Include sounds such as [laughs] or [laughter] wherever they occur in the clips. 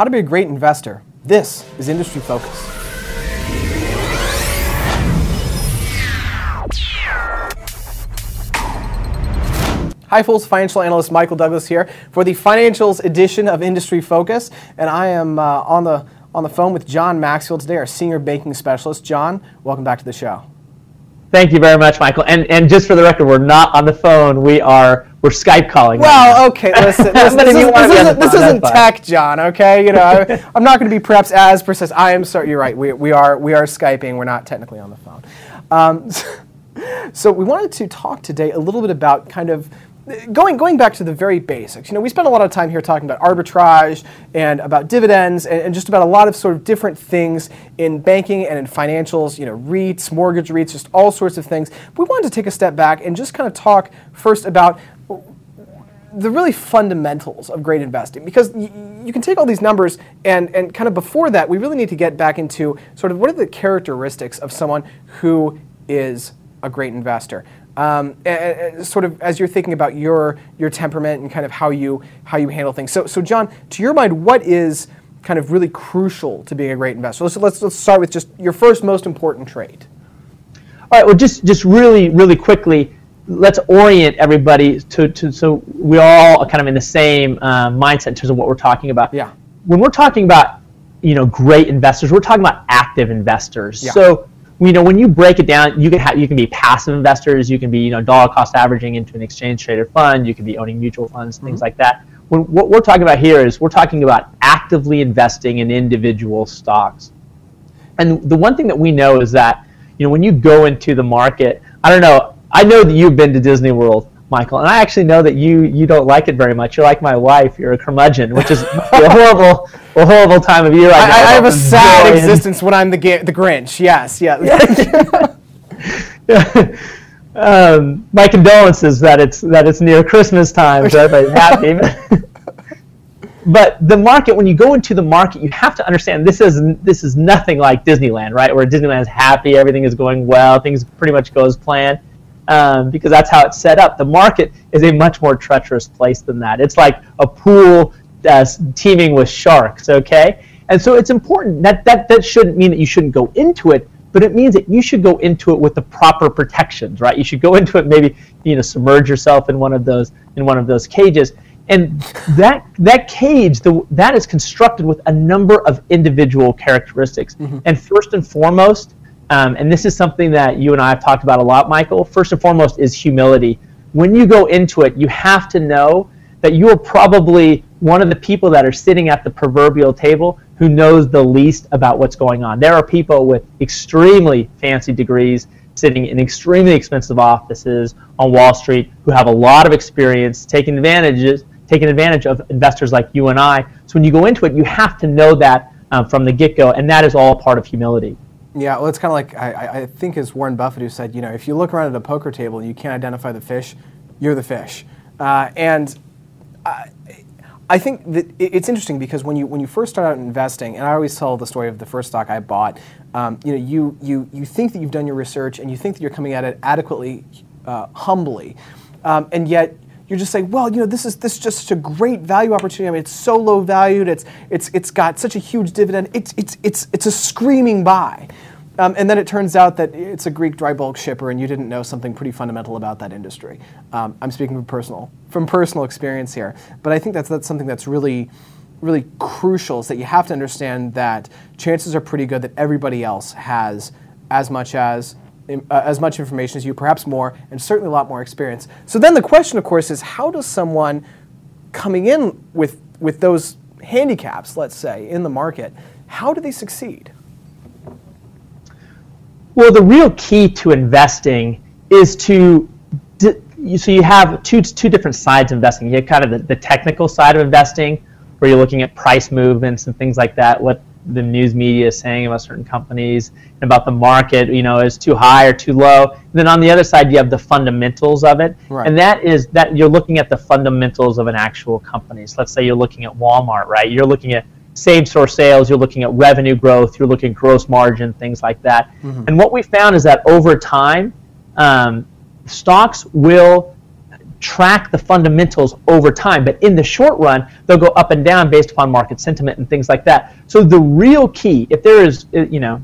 How to be a great investor. This is Industry Focus. Hi, fools! Financial analyst Michael Douglass here for the Financials edition of Industry Focus, and I am uh, on the on the phone with John Maxwell today, our senior banking specialist. John, welcome back to the show. Thank you very much, Michael. And and just for the record, we're not on the phone. We are we're Skype calling. Well, okay, listen, listen [laughs] this, is, this, isn't, this isn't tech, John. Okay, you know, [laughs] I, am not going to be perhaps as precise. I am sorry. You're right. We, we are we are skyping. We're not technically on the phone. Um, so, [laughs] so we wanted to talk today a little bit about kind of going going back to the very basics, you know, we spent a lot of time here talking about arbitrage and about dividends and, and, just about a lot of sort of different things in banking and in financials, you know, REITs, mortgage REITs, just all sorts of things. we wanted to take a step back and just kind of talk first about the really fundamentals of great investing because you can take all these numbers and, and kind of before that we really need to get back into sort of what are the characteristics of someone who is a great investor um, sort of as you're thinking about your your temperament and kind of how you how you handle things. So, so John, to your mind, what is kind of really crucial to being a great investor? Let's let's, let's start with just your first most important trait. All right. Well, just just really really quickly, let's orient everybody to, to so we're all kind of in the same uh, mindset in terms of what we're talking about. Yeah. When we're talking about you know great investors, we're talking about active investors. Yeah. So you know, when you break it down, you can have you can be passive investors, you can be you know dollar cost averaging into an exchange traded fund, you can be owning mutual funds, things mm-hmm. like that. When, what we're talking about here is we're talking about actively investing in individual stocks. And the one thing that we know is that you know when you go into the market, I don't know, I know that you've been to Disney World. Michael, and I actually know that you you don't like it very much. You're like my wife. You're a curmudgeon, which is [laughs] a horrible, a horrible time of year. I, I, I have a sad existence when I'm the the Grinch. Yes, [laughs] yeah. um, my condolences that it's that it's near Christmas time, so everybody's happy. but the market, when you go into the market, you have to understand this is this is nothing like Disneyland, right? Where Disneyland is happy, everything is going well, things pretty much go as planned um, because that's how it's set up. The market is a much more treacherous place than that. It's like a pool uh, teeming with sharks, okay? And so it's important that, that that shouldn't mean that you shouldn't go into it, but it means that you should go into it with the proper protections, right? You should go [laughs] into it maybe you know submerge yourself in one of those in one of those cages. And that that cage, the, that is constructed with a number of individual characteristics. Mm-hmm. And first and foremost, um, and this is something that you and I have talked about a lot, Michael. First and foremost is humility. When you go into it, you have to know that you are probably one of the people that are sitting at the proverbial table who knows the least about what's going on. There are people with extremely fancy degrees sitting in extremely expensive offices on Wall Street who have a lot of experience taking advantages taking advantage of investors like you and I. So when you go into it, you have to know that um, from the get-go, and that is all part of humility. Yeah, well, it's kind of like I, I think it's Warren Buffett who said, you know, if you look around at a poker table and you can't identify the fish, you're the fish. Uh, and I, I think that it's interesting because when you when you first start out investing, and I always tell the story of the first stock I bought. Um, you know, you you you think that you've done your research and you think that you're coming at it adequately, uh, humbly, um, and yet you're just saying, well, you know, this is this is just such a great value opportunity. I mean, it's so low valued. It's it's it's got such a huge dividend. It's it's it's it's a screaming buy. Um, and then it turns out that it's a Greek dry bulk shipper, and you didn't know something pretty fundamental about that industry. Um, I'm speaking from personal from personal experience here, but I think that's that's something that's really really crucial is that you have to understand that chances are pretty good that everybody else has as much as uh, as much information as you, perhaps more, and certainly a lot more experience. So then the question, of course, is how does someone coming in with, with those handicaps, let's say, in the market, how do they succeed? Well, the real key to investing is to so you have two two different sides of investing. You have kind of the, the technical side of investing, where you're looking at price movements and things like that. What the news media is saying about certain companies and about the market, you know, is too high or too low. And then on the other side, you have the fundamentals of it, right. and that is that you're looking at the fundamentals of an actual company. So let's say you're looking at Walmart, right? You're looking at same store sales, you're looking at revenue growth, you're looking at gross margin, things like that. Mm-hmm. And what we found is that over time, um, stocks will track the fundamentals over time. But in the short run, they'll go up and down based upon market sentiment and things like that. So the real key, if there is, uh, you know,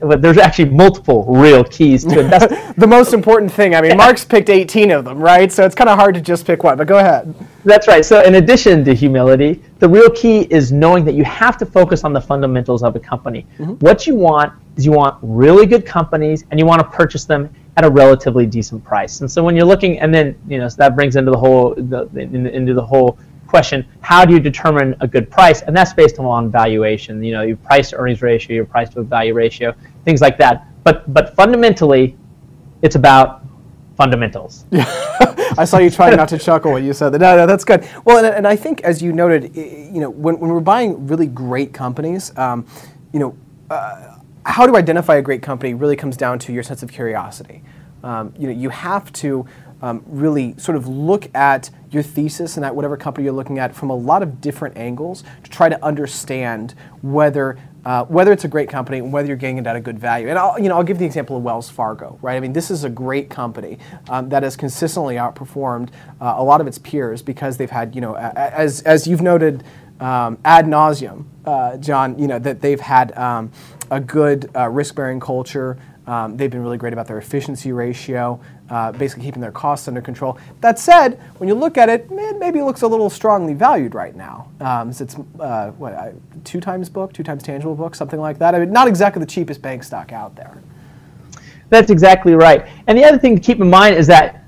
but there's actually multiple real keys to [laughs] invest. the most important thing. I mean, Mark's picked 18 of them, right? So it's kind of hard to just pick one. But go ahead. That's right. So in addition to humility, the real key is knowing that you have to focus on the fundamentals of a company. Mm-hmm. What you want is you want really good companies, and you want to purchase them at a relatively decent price. And so when you're looking, and then you know so that brings into the whole the, into the whole question: How do you determine a good price? And that's based on valuation. You know, your price to earnings ratio, your price to value ratio, things like that. But but fundamentally, it's about fundamentals. Yeah. [laughs] I saw you trying not to chuckle when you said that. No, no, that's good. Well, and, and I think as you noted, you know, when, when we're buying really great companies, um, you know. Uh, how to identify a great company really comes down to your sense of curiosity. Um, you know, you have to um, really sort of look at your thesis and at whatever company you're looking at from a lot of different angles to try to understand whether uh, whether it's a great company and whether you're getting it at a good value. And I'll, you know, I'll give the example of Wells Fargo, right? I mean, this is a great company um, that has consistently outperformed uh, a lot of its peers because they've had, you know, as, as you've noted um, ad nauseum, uh, John, you know, that they've had um, a good uh, risk-bearing culture. Um, they've been really great about their efficiency ratio, uh, basically keeping their costs under control. That said, when you look at it, it maybe looks a little strongly valued right now. Um, so it's uh, what two times book, two times tangible book, something like that. I mean, not exactly the cheapest bank stock out there. That's exactly right. And the other thing to keep in mind is that,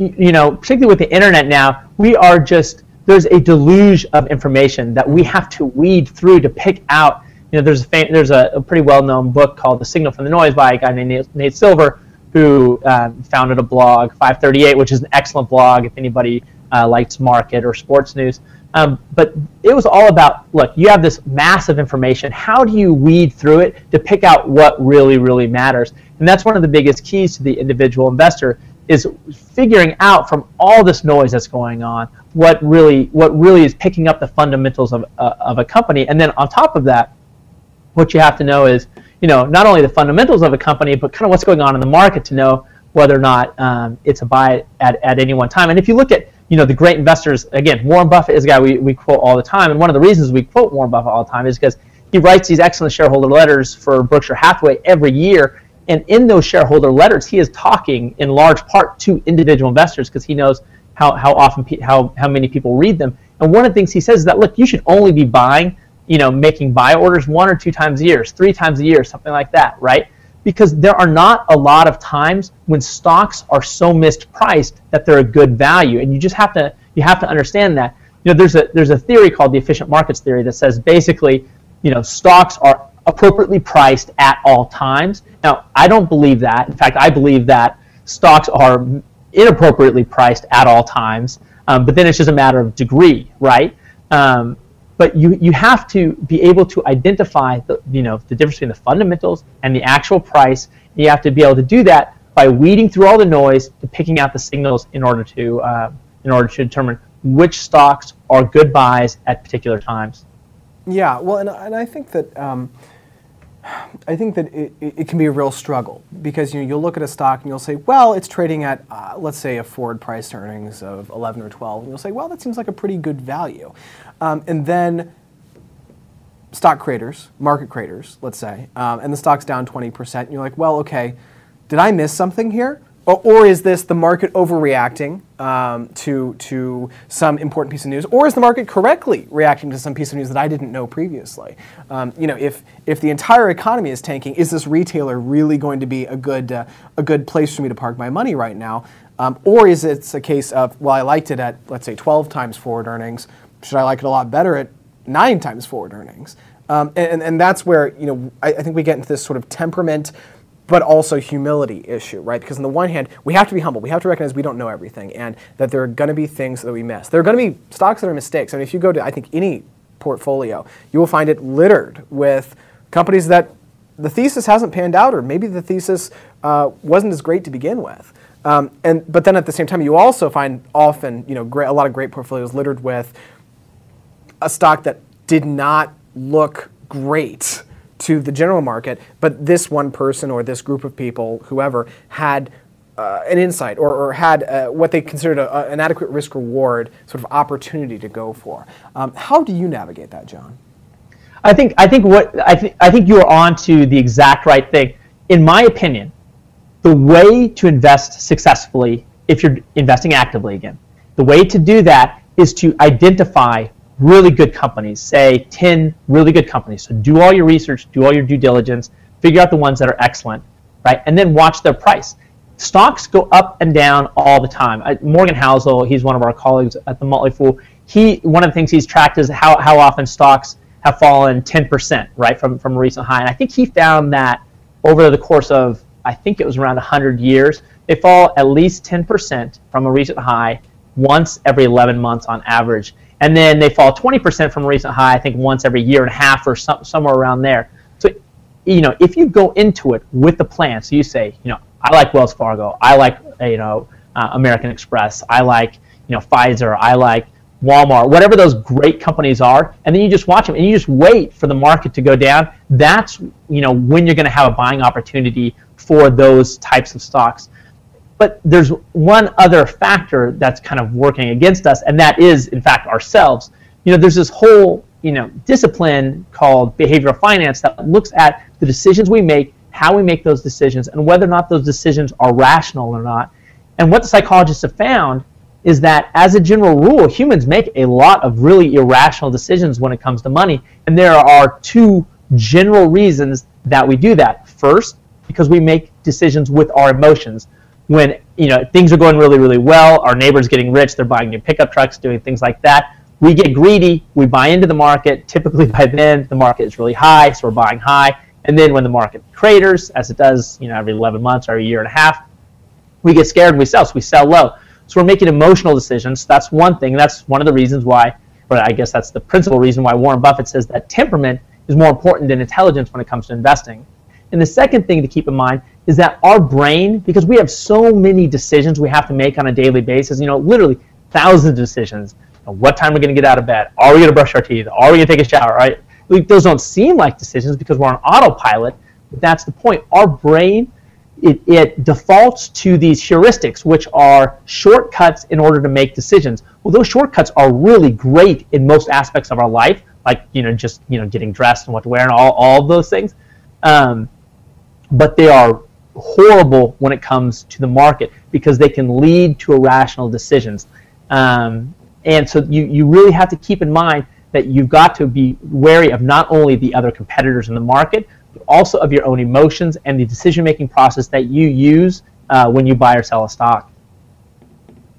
you know, particularly with the internet now, we are just there's a deluge of information that we have to weed through to pick out you know, there's a there's a, a, pretty well-known book called The Signal from the Noise by a guy named Nate, Silver, who um, founded a blog, 538, which is an excellent blog if anybody uh, likes market or sports news. Um, but it was all about look, you have this massive information. How do you weed through it to pick out what really, really matters? And that's one of the biggest keys to the individual investor is figuring out from all this noise that's going on what really what really is picking up the fundamentals of, uh, of a company. And then on top of that, what you have to know is, you know, not only the fundamentals of a company, but kind of what's going on in the market to know whether or not um, it's a buy at, at any one time. And if you look at, you know, the great investors, again, Warren Buffett is a guy we, we quote all the time. And one of the reasons we quote Warren Buffett all the time is because he writes these excellent shareholder letters for Berkshire Hathaway every year. And in those shareholder letters, he is talking in large part to individual investors because he knows how, how often, how, how many people read them. And one of the things he says is that, look, you should only be buying you know, making buy orders one or two times a year, three times a year, something like that, right? Because there are not a lot of times when stocks are so mispriced that they're a good value, and you just have to you have to understand that. You know, there's a there's a theory called the efficient markets theory that says basically, you know, stocks are appropriately priced at all times. Now, I don't believe that. In fact, I believe that stocks are inappropriately priced at all times. Um, but then it's just a matter of degree, right? Um, but you, you have to be able to identify the, you know, the difference between the fundamentals and the actual price. You have to be able to do that by weeding through all the noise to picking out the signals in order to, uh, in order to determine which stocks are good buys at particular times. Yeah, well, and, and I think that um, I think that it, it, can be a real struggle because you know you'll look at a stock and you'll say, well, it's trading at uh, let's say a forward price earnings of 11 or 12, and you'll say, well, that seems like a pretty good value, um, and then stock creators, market creators, let's say, um, and the stock's down 20%, and you're like, well, okay, did I miss something here? Or, or is this the market overreacting um, to, to some important piece of news? Or is the market correctly reacting to some piece of news that I didn't know previously? Um, you know, if, if the entire economy is tanking, is this retailer really going to be a good, uh, a good place for me to park my money right now? Um, or is it a case of, well, I liked it at, let's say, 12 times forward earnings. Should I like it a lot better at nine times forward earnings? Um, and, and that's where, you know, I, I think we get into this sort of temperament but also humility issue, right? Because on the one hand, we have to be humble. We have to recognize we don't know everything and that there are going to be things that we miss. There are going to be stocks that are mistakes. I mean, if you go to, I think, any portfolio, you will find it littered with companies that the thesis hasn't panned out or maybe the thesis uh, wasn't as great to begin with. Um, and, but then at the same time, you also find often, you know, great, a lot of great portfolios littered with a stock that did not look great to the general market, but this one person or this group of people, whoever, had uh, an insight or, or had uh, what they considered a, a, an adequate risk reward sort of opportunity to go for. Um, how do you navigate that, John? I think I think what I think I think you are on to the exact right thing. In my opinion, the way to invest successfully, if you're investing actively again, the way to do that is to identify really good companies, say 10 really good companies. So do all your research, do all your due diligence, figure out the ones that are excellent, right? And then watch their price. Stocks go up and down all the time. Uh, Morgan Housel, he's one of our colleagues at the Motley Fool. He one of the things he's tracked is how, how often stocks have fallen 10%, right, from, from a recent high. And I think he found that over the course of, I think it was around 100 years, they fall at least 10% from a recent high once every 11 months on average. And then they fall 20% from recent high, I think once every year and a half or some, somewhere around there. So, you know, if you go into it with the plan, so you say, you know, I like Wells Fargo, I like, you know, uh, American Express, I like, you know, Pfizer, I like Walmart, whatever those great companies are, and then you just watch them and you just wait for the market to go down. That's you know when you're going to have a buying opportunity for those types of stocks. But there's one other factor that's kind of working against us, and that is in fact ourselves. You know, there's this whole you know discipline called behavioral finance that looks at the decisions we make, how we make those decisions, and whether or not those decisions are rational or not. And what the psychologists have found is that as a general rule, humans make a lot of really irrational decisions when it comes to money. And there are two general reasons that we do that. First, because we make decisions with our emotions. When you know things are going really, really well, our neighbor's getting rich, they're buying new pickup trucks, doing things like that. We get greedy, we buy into the market. Typically [laughs] by then the market is really high, so we're buying high. And then when the market craters, as it does, you know, every 11 months or a year and a half, we get scared and we sell. So we sell low. So we're making emotional decisions. That's one thing. That's one of the reasons why, or I guess that's the principal reason why Warren Buffett says that temperament is more important than intelligence when it comes to investing. And the second thing to keep in mind is that our brain, because we have so many decisions we have to make on a daily basis, you know, literally thousands of decisions. what time we're going to get out of bed? Are we going to brush our teeth? Are we going to take a shower? Right? Those don't seem like decisions because we're on autopilot. But that's the point. Our brain it, it, defaults to these heuristics, which are shortcuts in order to make decisions. Well, those shortcuts are really great in most aspects of our life, like you know, just you know, getting dressed and what to wear and all, all those things. Um, but they are horrible when it comes to the market because they can lead to irrational decisions. Um, and so you, you really have to keep in mind that you've got to be wary of not only the other competitors in the market, but also of your own emotions and the decision making process that you use uh, when you buy or sell a stock.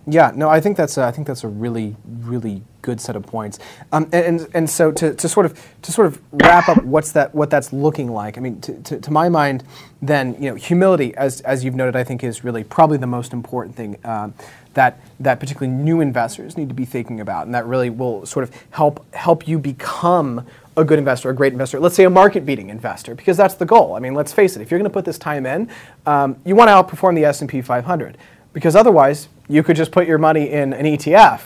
Yeah, no, I think that's a, I think that's a really really good set of points. Um, and, and so to, to sort of to sort of wrap up what's that what that's looking like. I mean, to, to, to, my mind, then you know, humility, as as you've noted, I think is really probably the most important thing uh, that that particularly new investors need to be thinking about, and that really will sort of help help you become a good investor, a great investor, let's say a market beating investor, because that's the goal. I mean, let's face it, if you're going to put this time in, um, you want to outperform the S&P 500, because otherwise you could just put your money in an ETF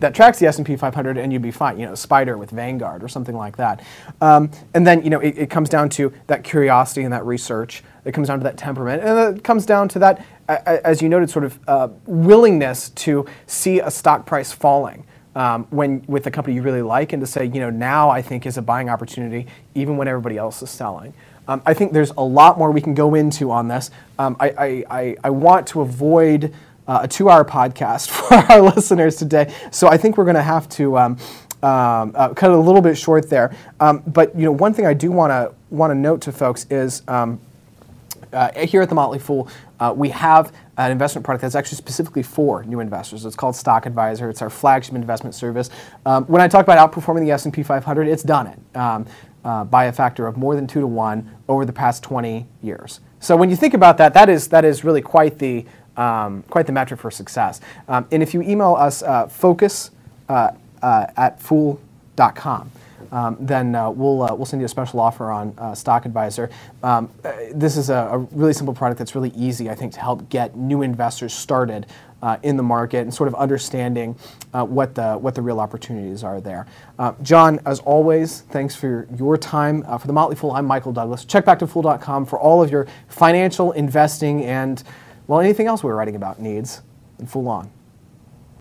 that tracks the S&P 500 and you'd be fine, you know, SPDR with Vanguard or something like that. Um, and then, you know, it, it, comes down to that curiosity and that research. It comes down to that temperament. And it comes down to that, as you noted, sort of uh, willingness to see a stock price falling um, when with a company you really like, and to say, you know, now I think is a buying opportunity, even when everybody else is selling. Um, I think there's a lot more we can go into on this. Um, I, I, I, want to avoid uh, a two-hour podcast [laughs] for our listeners today, so I think we're going to have to um, um, uh, cut it a little bit short there. Um, but you know, one thing I do want to want to note to folks is. Uh, here at the Motley Fool, uh, we have an investment product that's actually specifically for new investors. It's called Stock Advisor. It's our flagship investment service. Um, when I talk about outperforming the S&P 500, it's done it um, uh, by a factor of more than two to one over the past 20 years. So when you think about that, that is that is really quite the um, quite the metric for success. Um, and if you email us uh, focus uh, uh at fool.com um, then uh, we'll, uh, we'll send you a special offer on uh, Stock Advisor. Um, this is a, a, really simple product that's really easy, I think, to help get new investors started in the market and sort of understanding what, the, what the real opportunities are there. John, as always, thanks for your time. for the Motley Fool, I'm Michael Douglass. Check back to fool.com for all of your financial investing and well, anything else we were writing about needs, and Fool on.